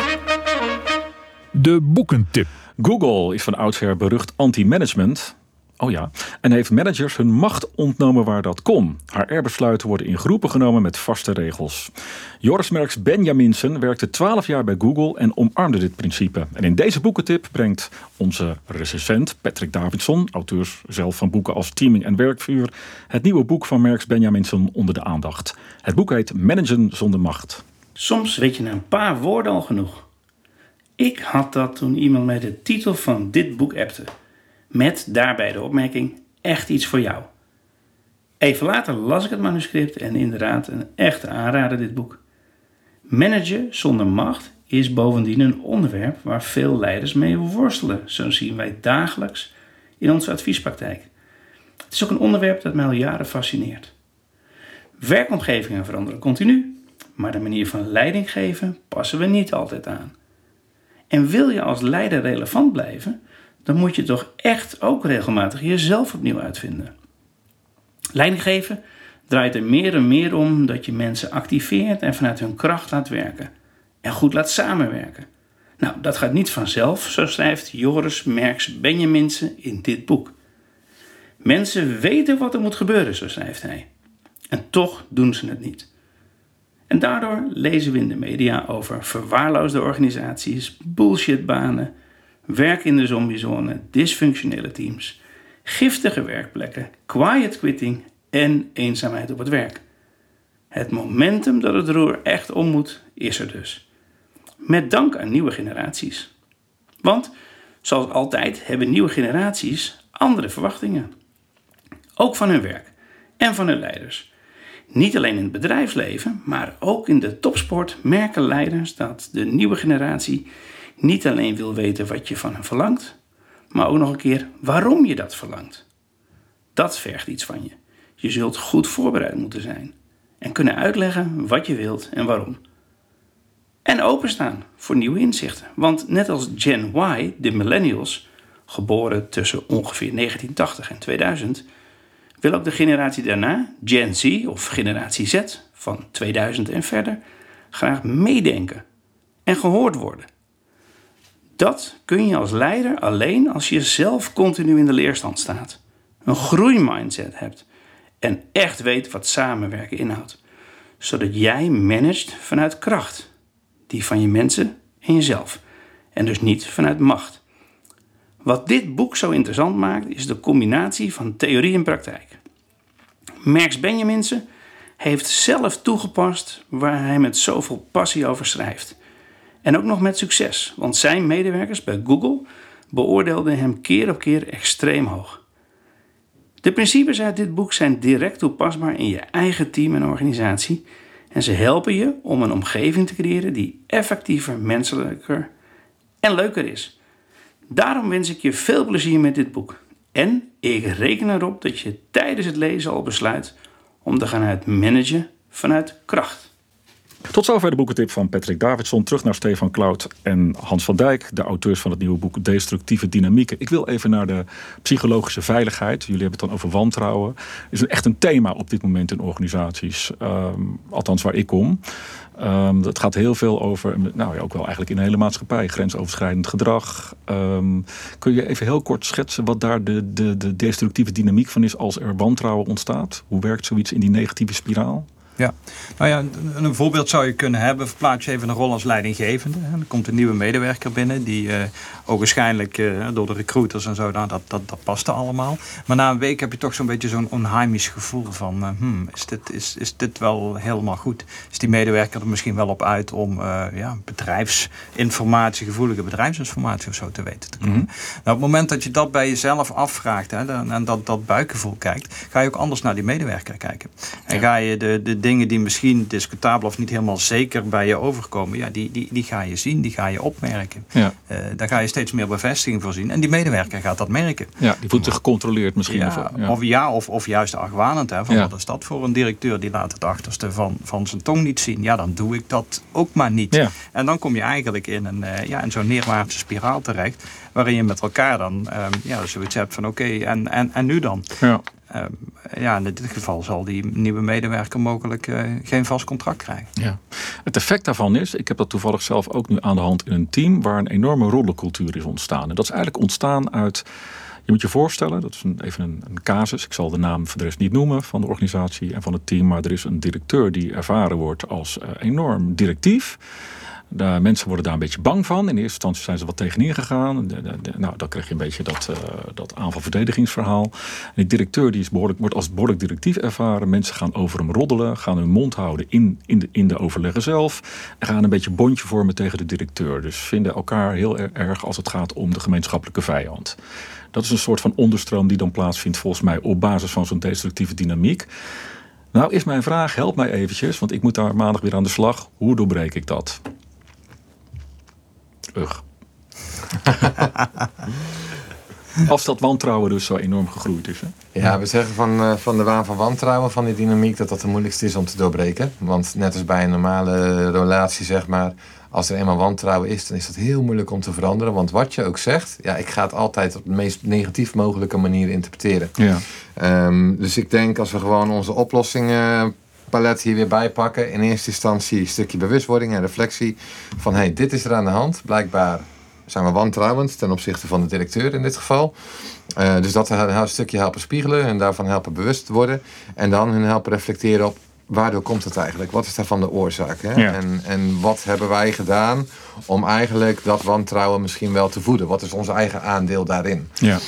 De boekentip. Google is van oudsher berucht anti-management. Oh ja, en heeft managers hun macht ontnomen waar dat kon. Haar R-besluiten worden in groepen genomen met vaste regels. Joris Merks Benjaminsen werkte 12 jaar bij Google en omarmde dit principe. En in deze boekentip brengt onze recensent Patrick Davidson, auteur zelf van boeken als Teaming en Werkvuur, het nieuwe boek van Merks Benjaminsen onder de aandacht. Het boek heet Managen zonder macht. Soms weet je na een paar woorden al genoeg. Ik had dat toen iemand mij de titel van dit boek appte. Met daarbij de opmerking: echt iets voor jou. Even later las ik het manuscript en inderdaad een echte aanrader dit boek. Managen zonder macht is bovendien een onderwerp waar veel leiders mee worstelen. Zo zien wij dagelijks in onze adviespraktijk. Het is ook een onderwerp dat mij al jaren fascineert. Werkomgevingen veranderen continu, maar de manier van leiding geven passen we niet altijd aan. En wil je als leider relevant blijven, dan moet je toch echt ook regelmatig jezelf opnieuw uitvinden. Leiding geven draait er meer en meer om dat je mensen activeert en vanuit hun kracht laat werken. En goed laat samenwerken. Nou, dat gaat niet vanzelf, zo schrijft Joris Merks Benjaminsen in dit boek. Mensen weten wat er moet gebeuren, zo schrijft hij. En toch doen ze het niet. En daardoor lezen we in de media over verwaarloosde organisaties, bullshitbanen, werk in de zombiezone, dysfunctionele teams, giftige werkplekken, quiet quitting en eenzaamheid op het werk. Het momentum dat het roer echt om moet, is er dus. Met dank aan nieuwe generaties. Want, zoals altijd, hebben nieuwe generaties andere verwachtingen. Ook van hun werk en van hun leiders. Niet alleen in het bedrijfsleven, maar ook in de topsport merken leiders dat de nieuwe generatie niet alleen wil weten wat je van hen verlangt, maar ook nog een keer waarom je dat verlangt. Dat vergt iets van je. Je zult goed voorbereid moeten zijn en kunnen uitleggen wat je wilt en waarom. En openstaan voor nieuwe inzichten. Want net als Gen Y, de millennials, geboren tussen ongeveer 1980 en 2000, wil ook de generatie daarna, Gen Z of generatie Z van 2000 en verder, graag meedenken en gehoord worden. Dat kun je als leider alleen als je zelf continu in de leerstand staat, een groeimindset hebt en echt weet wat samenwerken inhoudt, zodat jij managt vanuit kracht, die van je mensen en jezelf, en dus niet vanuit macht. Wat dit boek zo interessant maakt, is de combinatie van theorie en praktijk. Merks Benjaminsen heeft zelf toegepast waar hij met zoveel passie over schrijft. En ook nog met succes, want zijn medewerkers bij Google beoordeelden hem keer op keer extreem hoog. De principes uit dit boek zijn direct toepasbaar in je eigen team en organisatie en ze helpen je om een omgeving te creëren die effectiever, menselijker en leuker is. Daarom wens ik je veel plezier met dit boek. En ik reken erop dat je tijdens het lezen al besluit om te gaan uit managen vanuit kracht. Tot zover de boekentip van Patrick Davidson. Terug naar Stefan Cloud en Hans van Dijk, de auteurs van het nieuwe boek Destructieve Dynamieken. Ik wil even naar de psychologische veiligheid. Jullie hebben het dan over wantrouwen. Is echt een thema op dit moment in organisaties, ehm, althans waar ik kom. Um, het gaat heel veel over, nou ja, ook wel eigenlijk in de hele maatschappij, grensoverschrijdend gedrag. Um, kun je even heel kort schetsen wat daar de, de, de destructieve dynamiek van is als er wantrouwen ontstaat? Hoe werkt zoiets in die negatieve spiraal? Ja, nou ja, een, voorbeeld zou je kunnen hebben. Verplaats je even een rol als leidinggevende. Er komt een nieuwe medewerker binnen die uh, ook waarschijnlijk uh, door de recruiters en zo, nou, dat, dat, dat paste allemaal. Maar na een week heb je toch zo'n beetje zo'n onheimisch gevoel van, uh, hmm, is, dit, is, is dit wel helemaal goed? Is die medewerker er misschien wel op uit om ja, bedrijfsinformatie, gevoelige bedrijfsinformatie of zo te weten te komen? Mhm. Nou, op het moment dat je dat bij jezelf afvraagt hè, en dat, dat buikgevoel kijkt, ga je ook anders naar die medewerker kijken. En ga je de, de dingen die misschien discutabel of niet helemaal zeker bij je overkomen, ja, die, die, die ga je zien, die ga je opmerken. Ja. Uh, daar ga je steeds meer bevestiging voor zien. En die medewerker gaat dat merken. Ja, die voelt zich gecontroleerd misschien. Ja, of, ja. of ja, of, of juist argwanend. Hè, van Wat is dat voor een directeur die laat het achterste van, van zijn tong niet zien? Ja, dan doe ik dat ook maar niet. Ja. En dan kom je eigenlijk in, een, uh, ja, in zo'n neerwaartse spiraal terecht. Waarin je met elkaar dan um, ja, zoiets hebt van oké, en, en, en nu dan? Ja. Uh, ja, in dit geval zal die nieuwe medewerker mogelijk uh, geen vast contract krijgen. Ja. Het effect daarvan is, ik heb dat toevallig zelf ook nu aan de hand in een team waar een enorme rollencultuur is ontstaan. En dat is eigenlijk ontstaan uit. Je moet je voorstellen, dat is een, even een, casus. Ik zal de naam voor de rest niet noemen van de organisatie en van het team. Maar er is een directeur die ervaren wordt als uh, enorm directief. Mensen worden daar een beetje bang van. In eerste instantie zijn ze wat tegenin gegaan. Nou, dan krijg je een beetje dat, uh, dat aanvalverdedigingsverhaal. En die directeur die is behoorlijk, wordt als behoorlijk directief ervaren. Mensen gaan over hem roddelen, gaan hun mond houden in, in, de, in de overleggen zelf. En gaan een beetje bondje vormen tegen de directeur. Dus vinden elkaar heel erg als het gaat om de gemeenschappelijke vijand. Dat is een soort van onderstroom die dan plaatsvindt volgens mij op basis van zo'n destructieve dynamiek. Nou is mijn vraag, help mij eventjes, want ik moet daar maandag weer aan de slag. Hoe doorbreek ik dat? Ugh. Als dat wantrouwen dus zo enorm gegroeid is. Hè? Ja, we zeggen van, uh, van de waan van wantrouwen, van die dynamiek, dat dat de moeilijkste is om te doorbreken. Want net als bij een normale relatie, zeg maar, als er eenmaal wantrouwen is, dan is dat heel moeilijk om te veranderen. Want wat je ook zegt, ja, ik ga het altijd op de meest negatief mogelijke manier interpreteren. Ja. Um, dus ik denk als we gewoon onze oplossingen palet hier weer bijpakken. In eerste instantie een stukje bewustwording en reflectie van hey, dit is er aan de hand. Blijkbaar zijn we wantrouwend ten opzichte van de directeur in dit geval. Uh, dus dat een stukje helpen spiegelen en daarvan helpen bewust worden. En dan hun helpen reflecteren op waardoor komt het eigenlijk? Wat is daarvan de oorzaak? Hè? En, en wat hebben wij gedaan om eigenlijk dat wantrouwen misschien wel te voeden? Wat is ons eigen aandeel daarin? Ja.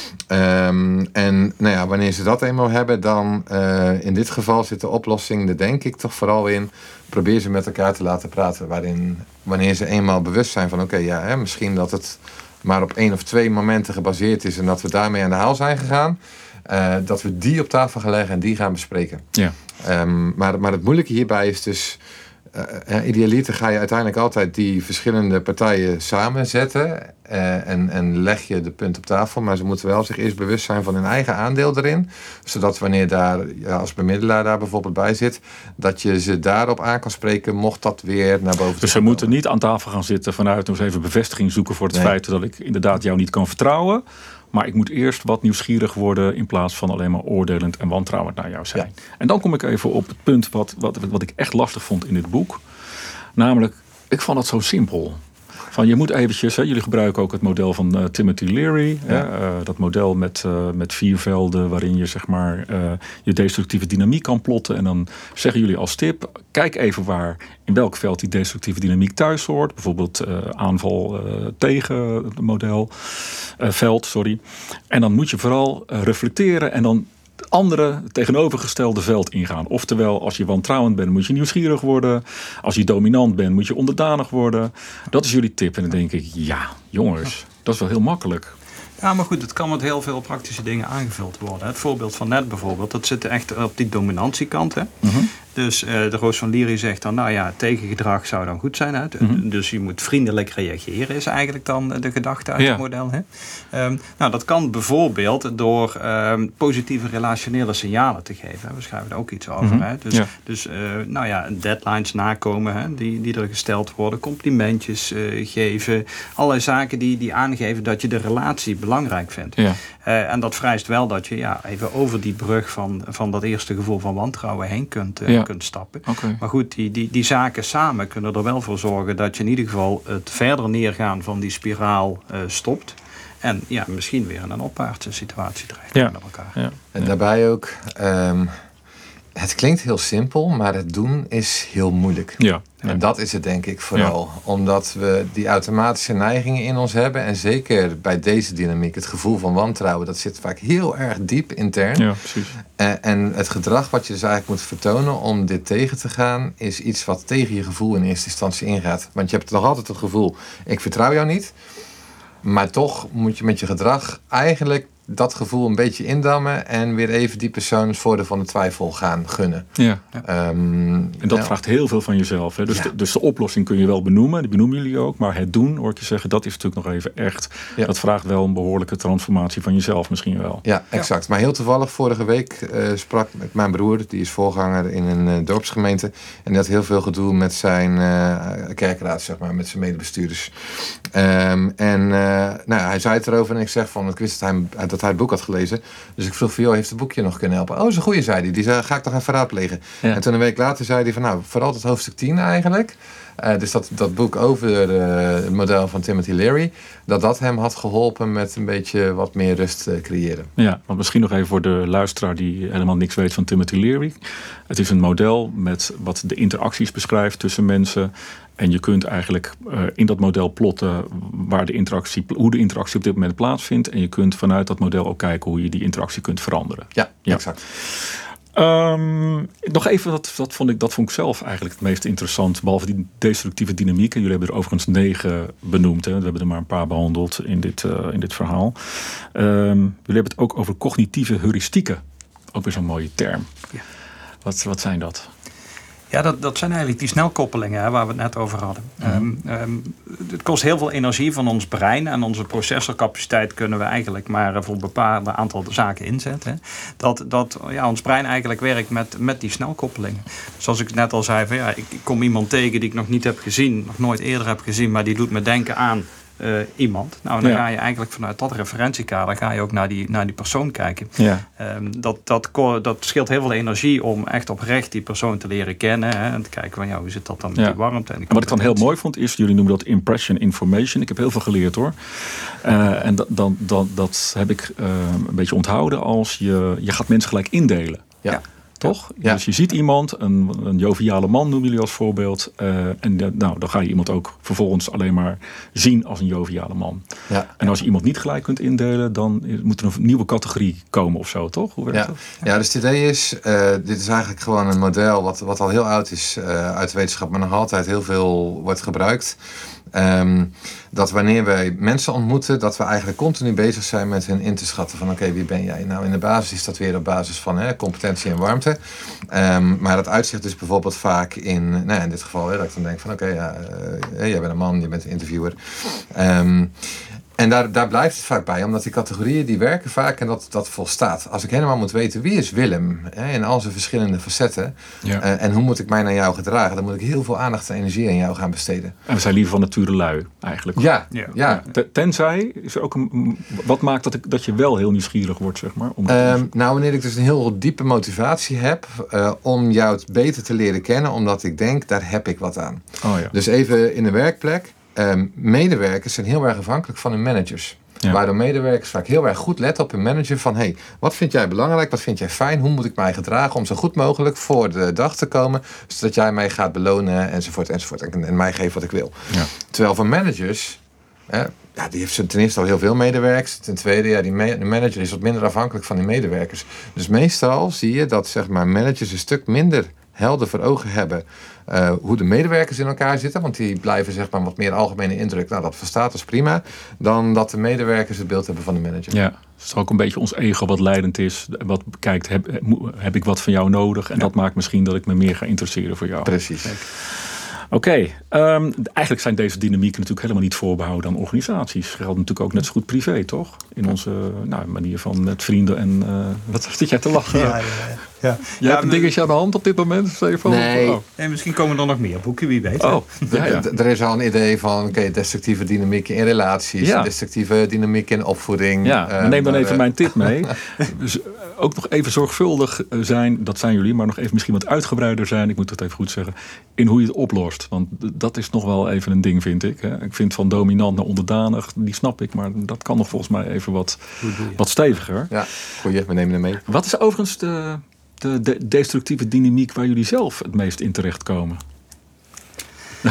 Um, en nou ja, wanneer ze dat eenmaal hebben, dan uh, in dit geval zit de oplossing er denk ik toch vooral in. Probeer ze met elkaar te laten praten. Waarin, wanneer ze eenmaal bewust zijn van oké, okay, ja, hè, misschien dat het maar op één of twee momenten gebaseerd is en dat we daarmee aan de haal zijn gegaan. Uh, dat we die op tafel gaan leggen en die gaan bespreken. Ja. Um, maar, maar het moeilijke hierbij is dus. Uh, idealiter ga je uiteindelijk altijd die verschillende partijen samenzetten uh, en, en leg je de punt op tafel. Maar ze moeten wel zich eerst bewust zijn van hun eigen aandeel erin. Zodat wanneer daar ja, als bemiddelaar daar bijvoorbeeld bij zit, dat je ze daarop aan kan spreken, mocht dat weer naar boven Dus ze moeten niet aan tafel gaan zitten vanuit nog eens even bevestiging zoeken voor het feit dat ik inderdaad jou niet kan vertrouwen. Maar ik moet eerst wat nieuwsgierig worden in plaats van alleen maar oordelend en wantrouwend naar jou zijn. En dan kom ik even op het punt wat, wat, wat ik echt lastig vond in dit boek. Namelijk, ik vond het zo simpel. Van je moet eventjes, hè, jullie gebruiken ook het model van uh, Timothy Leary. Hè, uh, dat model met, uh, met vier velden waarin je zeg maar je destructieve dynamiek kan plotten. En dan zeggen jullie als tip, kijk even waar in welk veld die destructieve dynamiek thuis hoort. Bijvoorbeeld aanval tegen model, veld, sorry. En dan moet je vooral reflecteren en dan andere tegenovergestelde veld ingaan. Oftewel, als je wantrouwend bent, moet je nieuwsgierig worden. Als je dominant bent, moet je onderdanig worden. Dat is jullie tip. En dan denk ik, ja, jongens, dat is wel heel makkelijk. Ja, maar goed, het kan met heel veel praktische dingen aangevuld worden. Het voorbeeld van net bijvoorbeeld, dat zit echt op die dominantiekant. Hè? Mhm. Dus uh, de Roos van Lirie zegt dan, nou ja, tegengedrag zou dan goed zijn. Hè? Mhm. Dus je moet vriendelijk reageren, is eigenlijk dan de gedachte uit het model. Hè? Um, nou, dat kan bijvoorbeeld door um, positieve relationele signalen te geven. We schrijven er ook iets over. Mhm. hè? Dus, ja. dus uh, nou ja, deadlines nakomen hè? Die, die er gesteld worden, complimentjes uh, geven. Allerlei zaken die, die aangeven dat je de relatie belangrijk vindt. Ja. en dat vereist wel dat je ja, even over die brug van, van dat eerste gevoel van wantrouwen heen kunt, ja kunt stappen. Maar goed, die, die, die zaken samen kunnen er wel voor zorgen dat je in ieder geval het verder neergaan van die spiraal stopt. En ja, misschien weer in een opwaartse situatie terecht ja. met elkaar. Ja. En daarbij ook, ehm, het klinkt heel simpel, maar het doen is heel moeilijk. Ja. En dat is het denk ik vooral. Omdat we die automatische neigingen in ons hebben. En zeker bij deze dynamiek, het gevoel van wantrouwen, dat zit vaak heel erg diep intern. Ja, precies. En, en het gedrag wat je dus eigenlijk moet vertonen om dit tegen te gaan, is iets wat tegen je gevoel in eerste instantie ingaat. Want je hebt nog altijd het gevoel, ik vertrouw jou niet. Maar toch moet je met je gedrag eigenlijk dat gevoel een beetje indammen en weer even die persoon het voordeel van de twijfel gaan gunnen. Ja. Ehm, en dat vraagt heel veel van jezelf. Hè? Dus, de, dus de oplossing kun je wel benoemen, die benoemen jullie ook. Maar het doen, hoor ik je zeggen, dat is natuurlijk nog even echt. Dat vraagt wel een behoorlijke transformatie van jezelf misschien wel. Ja, exact. Maar heel toevallig, vorige week uh, sprak met mijn broer, die is voorganger in een uh, dorpsgemeente. En die had heel veel gedoe met zijn uh, kerkraad, zeg maar, met zijn medebestuurders. Um, en nou, hij zei het erover en ik zeg van, ik wist dat hij, dat hij het boek had gelezen. Dus ik vroeg van, joh, heeft het boekje nog kunnen helpen? Oh, is een goede, zei hij. Die zei, ga ik toch even raadplegen. En toen een week later zei hij van, nou, vooral het hoofdstuk 10 eigenlijk. Uh, dus dat, dat boek over uh, het model van Timothy Leary, dat dat hem had geholpen met een beetje wat meer rust uh, creëren. Ja, want misschien nog even voor de luisteraar die helemaal niks weet van Timothy Leary. Het is een model met wat de interacties beschrijft tussen mensen. En je kunt eigenlijk in dat model plotten waar de interactie, hoe de interactie op dit moment plaatsvindt. En je kunt vanuit dat model ook kijken hoe je die interactie kunt veranderen. Ja, ja. exact. Um, nog even, dat, dat, vond ik, dat vond ik zelf eigenlijk het meest interessant. Behalve die destructieve dynamiek. En jullie hebben er overigens negen benoemd. Hè. We hebben er maar een paar behandeld in dit, uh, in dit verhaal. Um, jullie hebben het ook over cognitieve heuristieken. Ook weer zo'n mooie term. Ja. Wat, wat zijn dat? Ja, dat, dat zijn eigenlijk die snelkoppelingen hè, waar we het net over hadden. Mm het kost heel veel energie van ons brein en onze processorcapaciteit kunnen we eigenlijk maar voor een bepaald aantal zaken inzetten. Dat, dat ja, ons brein eigenlijk werkt met, met die snelkoppelingen. Zoals ik net al zei, van, ja, ik kom iemand tegen die ik nog niet heb gezien, nog nooit eerder heb gezien, maar die doet me denken aan uh, iemand. Nou, dan ga je eigenlijk vanuit dat referentiekader ga je ook naar die, naar die persoon kijken. Ja. Um, dat, dat, dat scheelt heel veel energie om echt oprecht die persoon te leren kennen. Hè, en te kijken van ja, hoe zit dat dan met die warmte. En, wat ik dan heel mooi vond is, jullie noemen dat impression information. Ik heb heel veel geleerd hoor. Uh, en dat, dan, dan, dat heb ik uh, een beetje onthouden als je, je gaat mensen gelijk indelen. Ja. Toch? Ja. Dus je ziet iemand, een, een joviale man noemen jullie als voorbeeld. Uh, en de, nou, dan ga je iemand ook vervolgens alleen maar zien als een joviale man. Ja. En als je iemand niet gelijk kunt indelen, dan moet er een nieuwe categorie komen of zo, toch? Hoe werkt ja. dat? Ja, dus het idee is, uh, dit is eigenlijk gewoon een model wat, wat al heel oud is uh, uit de wetenschap, maar nog altijd heel veel wordt gebruikt. Um, dat wanneer wij mensen ontmoeten, dat we eigenlijk continu bezig zijn met hen in te schatten van oké, wie ben jij? Nou, in de basis is dat weer op basis van hè, competentie en warmte. Um, maar dat uitzicht dus bijvoorbeeld vaak in, nou in dit geval, hè, dat ik dan denk van oké, ja, uh, jij bent een man, je bent een interviewer. Um, en daar, daar blijft het vaak bij, omdat die categorieën die werken vaak en dat, dat volstaat. Als ik helemaal moet weten wie is Willem hè, in al zijn verschillende facetten ja. uh, en hoe moet ik mij naar jou gedragen, dan moet ik heel veel aandacht en energie aan jou gaan besteden. En we zijn liever van nature lui eigenlijk. Ja, ja. ja. Tenzij, is er ook een, wat maakt dat, ik, dat je wel heel nieuwsgierig wordt, zeg maar? Om um, nou, wanneer ik dus een heel diepe motivatie heb uh, om jou beter te leren kennen, omdat ik denk, daar heb ik wat aan. Oh, ja. Dus even in de werkplek um, medewerkers zijn heel erg afhankelijk van hun managers. Ja. Waardoor medewerkers vaak heel erg goed letten op hun manager van hey, wat vind jij belangrijk, wat vind jij fijn, hoe moet ik mij gedragen om zo goed mogelijk voor de dag te komen, zodat jij mij gaat belonen enzovoort enzovoort en, en mij geeft wat ik wil. Ja. Terwijl voor managers, hè, ja, die heeft ten eerste al heel veel medewerkers, ten tweede, ja, die de manager is wat minder afhankelijk van die medewerkers. Dus meestal zie je dat zeg maar managers een stuk minder helder voor ogen hebben uh, hoe de medewerkers in elkaar zitten. Want die blijven zeg maar wat meer algemene indruk. Nou, dat verstaat dus prima. Dan dat de medewerkers het beeld hebben van de manager. Ja, het is ook een beetje ons ego wat leidend is. Wat kijkt, heb, heb ik wat van jou nodig? En dat maakt misschien dat ik me meer ga interesseren voor jou. Precies. Oké, okay, um, eigenlijk zijn deze dynamieken natuurlijk helemaal niet voorbehouden aan organisaties. Geldt natuurlijk ook net zo goed privé, toch? In onze nou, manier van met vrienden en uh, wat zit jij te lachen? Ja, ja, ja. Jij hebt een dingetje aan de hand op dit moment, Stefan? Nee. Oh. Nee, misschien komen er nog meer boeken, wie weet. Oh, ja, ja. Er is al een idee van oké, destructieve dynamiek in relaties, Ja. destructieve dynamiek in opvoeding. Ja, Eh, maar neem dan maar, even eh, mijn tip mee. Dus eh, ook nog even zorgvuldig eh, zijn, dat zijn jullie, maar nog even misschien wat uitgebreider zijn, ik moet het even goed zeggen, in hoe je het oplost. Want dat is nog wel even een ding, vind ik. Hè. Ik vind van dominant naar onderdanig, die snap ik, maar dat kan nog volgens mij even wat, wat steviger. Ja, goeie, we nemen hem mee. Wat is overigens de, de, de destructieve dynamiek waar jullie zelf het meest in terechtkomen?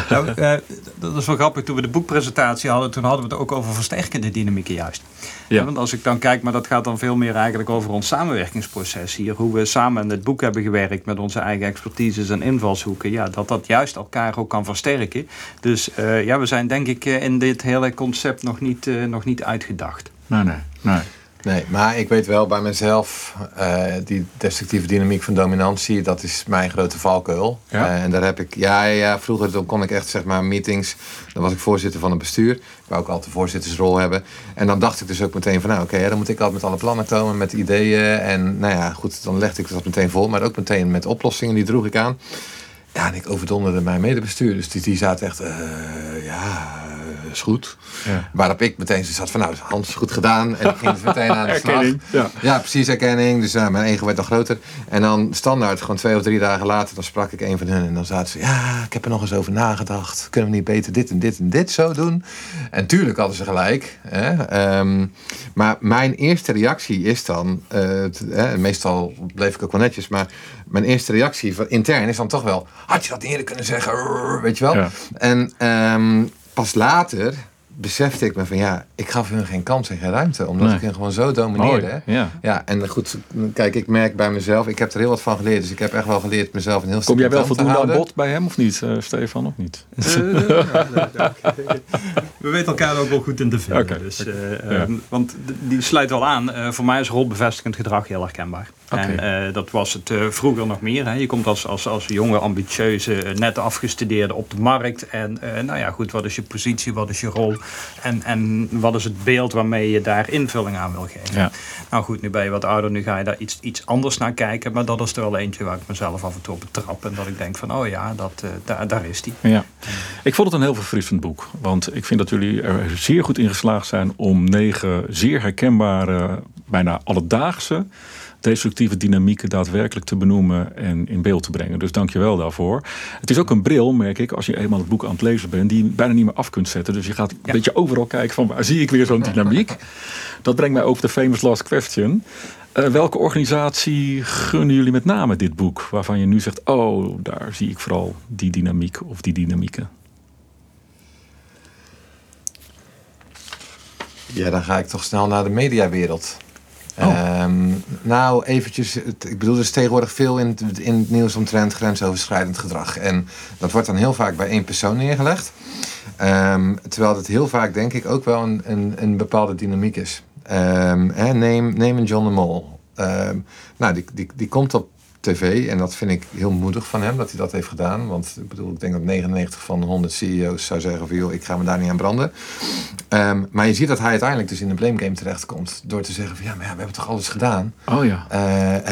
Nou, eh, dat is wel grappig. Toen we de boekpresentatie hadden, toen hadden we het ook over versterkende dynamieken juist. Ja. want als ik dan kijk, maar dat gaat dan veel meer eigenlijk over ons samenwerkingsproces hier. Hoe we samen aan het boek hebben gewerkt met onze eigen expertises en invalshoeken. Ja, dat dat juist elkaar ook kan versterken. Dus eh, ja, we zijn denk ik eh, in dit hele concept nog niet, nog niet uitgedacht. Nee, nee, nee. Nee, maar ik weet wel bij mezelf, eh, die destructieve dynamiek van dominantie, dat is mijn grote valkuil. Ja? Eh, en daar heb ik, ja, ja, vroeger dan kon ik echt zeg maar meetings, dan was ik voorzitter van een bestuur. Ik wou ook altijd een voorzittersrol hebben. En dan dacht ik dus ook meteen van, nou oké, dan moet ik altijd met alle plannen komen, met ideeën. En nou ja, goed, dan legde ik dat meteen vol, maar ook meteen met oplossingen, die droeg ik aan. Ja, en ik overdonderde mijn medebestuurders. Die, die zaten echt, eh, ja, eh, is goed. Ja. Waarop ik meteen zat van, nou, Hans, goed gedaan. En ik ging dus meteen aan de slag. Ja. Ja, precies, erkenning. Dus nou, mijn ego werd dan groter. En dan standaard, gewoon twee of drie dagen later, dan sprak ik een van hen. En dan zaten ze, ja, ik heb er nog eens over nagedacht. Kunnen we niet beter dit en dit en dit zo doen? En tuurlijk hadden ze gelijk. Hè? Ehm, maar mijn eerste reactie is dan, eh, en meestal bleef ik ook wel netjes, maar mijn eerste reactie van, intern is dan toch wel, had je dat eerder kunnen zeggen? Weet je wel? Ja. En ehm, pas later besefte ik me van ja, ik gaf hun geen kans en geen ruimte. Omdat Nee. ik hen gewoon zo domineerde. Mooi, ja. Ja, en goed, kijk, ik merk bij mezelf, ik heb er heel wat van geleerd. Dus ik heb echt wel geleerd mezelf een heel Kom jij wel voldoende aan bod bij hem of niet, eh, Stefan, of niet? We weten elkaar ook wel goed in te vinden. Dus, eh, Ja. eh, want die sluit wel aan. Eh, voor mij is rolbevestigend gedrag heel herkenbaar. Oké. En eh, dat was het eh, vroeger nog meer. Hè. Je komt als, als, als jonge, ambitieuze, eh, net afgestudeerde op de markt. En eh, nou ja, goed, wat is je positie, wat is je rol? En, en wat is het beeld waarmee je daar invulling aan wil geven? Ja. Nou goed, nu ben je wat ouder, nu ga je daar iets, iets anders naar kijken. Maar dat is er wel eentje waar ik mezelf af en toe op betrap. En dat ik denk van, oh ja, dat, eh, daar, daar is die. Ja. Ik vond het een heel verfrissend boek. Want ik vind dat jullie er zeer goed in geslaagd zijn om negen zeer herkenbare, bijna alledaagse destructieve dynamieken daadwerkelijk te benoemen en in beeld te brengen. Dus dank je wel daarvoor. Het is ook een bril, merk ik, als je eenmaal het boek aan het lezen bent, die je bijna niet meer af kunt zetten. Dus je gaat een Ja. beetje overal kijken van waar zie ik weer zo'n dynamiek. Dat brengt mij ook de famous last question. Eh, welke organisatie gunnen jullie met name dit boek? Waarvan je nu zegt, oh, daar zie ik vooral die dynamiek of die dynamieken. Ja, dan ga ik toch snel naar de mediawereld. Oh. Ehm, nou, eventjes. het- Ik bedoel, er is tegenwoordig veel in het, in nieuws omtrent grensoverschrijdend gedrag. En dat wordt dan heel vaak bij één persoon neergelegd. Ehm, terwijl het heel vaak, denk ik, ook wel een, een, een bepaalde dynamiek is. Ehm, neem, neem een John de Mol. Nou, die, die, die komt op tv en dat vind ik heel moedig van hem dat hij dat heeft gedaan. Want ik bedoel, ik denk dat 99 van de 100 CEO's zou zeggen van joh, ik ga me daar niet aan branden. Ehm, maar je ziet dat hij uiteindelijk dus in de blame game terechtkomt. Door te zeggen van ja, maar ja, we hebben toch alles gedaan. Oh ja. Eh,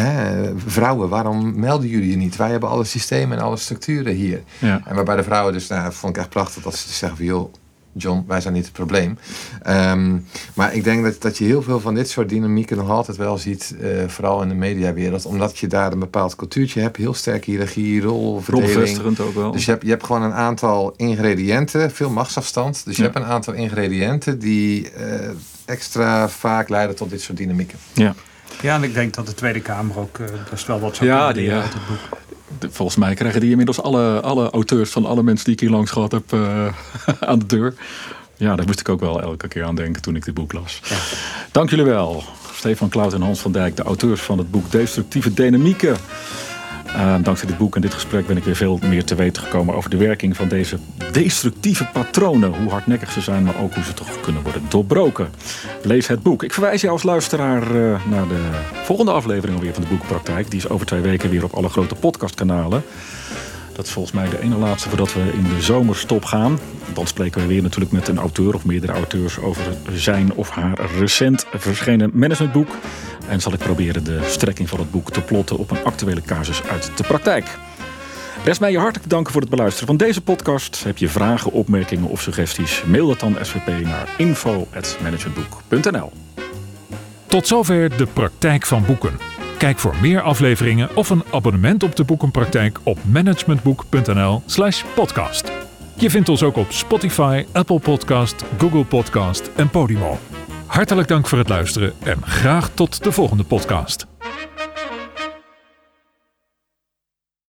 hè, vrouwen, waarom melden jullie je niet? Wij hebben alle systemen en alle structuren hier. ja. En waarbij de vrouwen dus, nou, vond ik echt prachtig dat ze dus zeggen van joh, John, wij zijn niet het probleem. Ehm, maar ik denk dat, dat je heel veel van dit soort dynamieken nog altijd wel ziet, eh, vooral in de mediawereld. Omdat je daar een bepaald cultuurtje hebt, heel sterke hiërarchie, rolverdeling. Ook wel. Dus je hebt, je hebt gewoon een aantal ingrediënten, veel machtsafstand. Dus je Ja. hebt een aantal ingrediënten die eh, extra vaak leiden tot dit soort dynamieken. ja. Ja, en ik denk dat de Tweede Kamer ook eh, best wel wat zou Ja, kunnen ja. uit het boek. Volgens mij krijgen die inmiddels alle, alle auteurs van alle mensen die ik hier langs gehad heb eh, aan de deur. Ja, daar moest ik ook wel elke keer aan denken toen ik dit boek las. Dank jullie wel. Stefan Klout en Hans van Dijk, de auteurs van het boek Destructieve Dynamieken. Eh, dankzij dit boek en dit gesprek ben ik weer veel meer te weten gekomen over de werking van deze destructieve patronen. Hoe hardnekkig ze zijn, maar ook hoe ze toch kunnen worden doorbroken. Lees het boek. Ik verwijs je als luisteraar eh, naar de volgende aflevering alweer van de Boekenpraktijk. Die is over twee weken weer op alle grote podcastkanalen. Dat is volgens mij de ene laatste voordat we in de zomerstop gaan. Dan spreken we weer natuurlijk met een auteur of meerdere auteurs over zijn of haar recent verschenen managementboek. En zal ik proberen de strekking van het boek te plotten op een actuele casus uit de praktijk. Rest mij je hartelijk danken voor het beluisteren van deze podcast. Heb je vragen, opmerkingen of suggesties? Mail dat dan SVP naar info.managementboek.nl Tot zover de praktijk van boeken. Kijk voor meer afleveringen of een abonnement op de boekenpraktijk op managementboek.nl/slash podcast. Je vindt ons ook op Spotify, Apple Podcast, Google Podcast en Podimo. Hartelijk dank voor het luisteren en graag tot de volgende podcast.